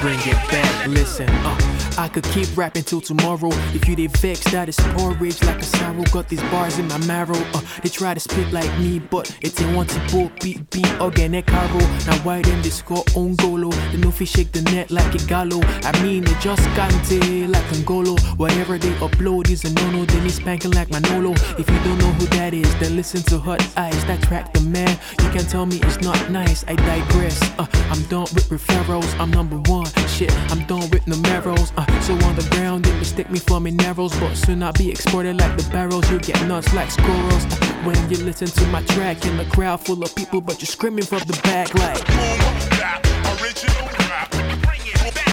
bring it back. Listen, uh. I could keep rapping till tomorrow. If you did vex, that is porridge like a sorrow. Got these bars in my marrow. Uh, they try to spit like me, but it's a want to book beat beat organic caro. Now why them they score on golo? The no shake the net like a gallo. I mean they just cante like Angolo. Whatever they upload is a no no. Then he's spanking like Manolo. If you don't know who that is, then listen to Hot Eyes. That track the man. You can tell me it's not nice. I digress. Uh, I'm done with referrals. I'm number one. Shit, I'm done Uh, so on the ground, they mistake me for me narrows, but soon I'll be exported like the barrels. You get nuts like squirrels. Uh, when you listen to my track in the crowd full of people, but you're screaming from the back like.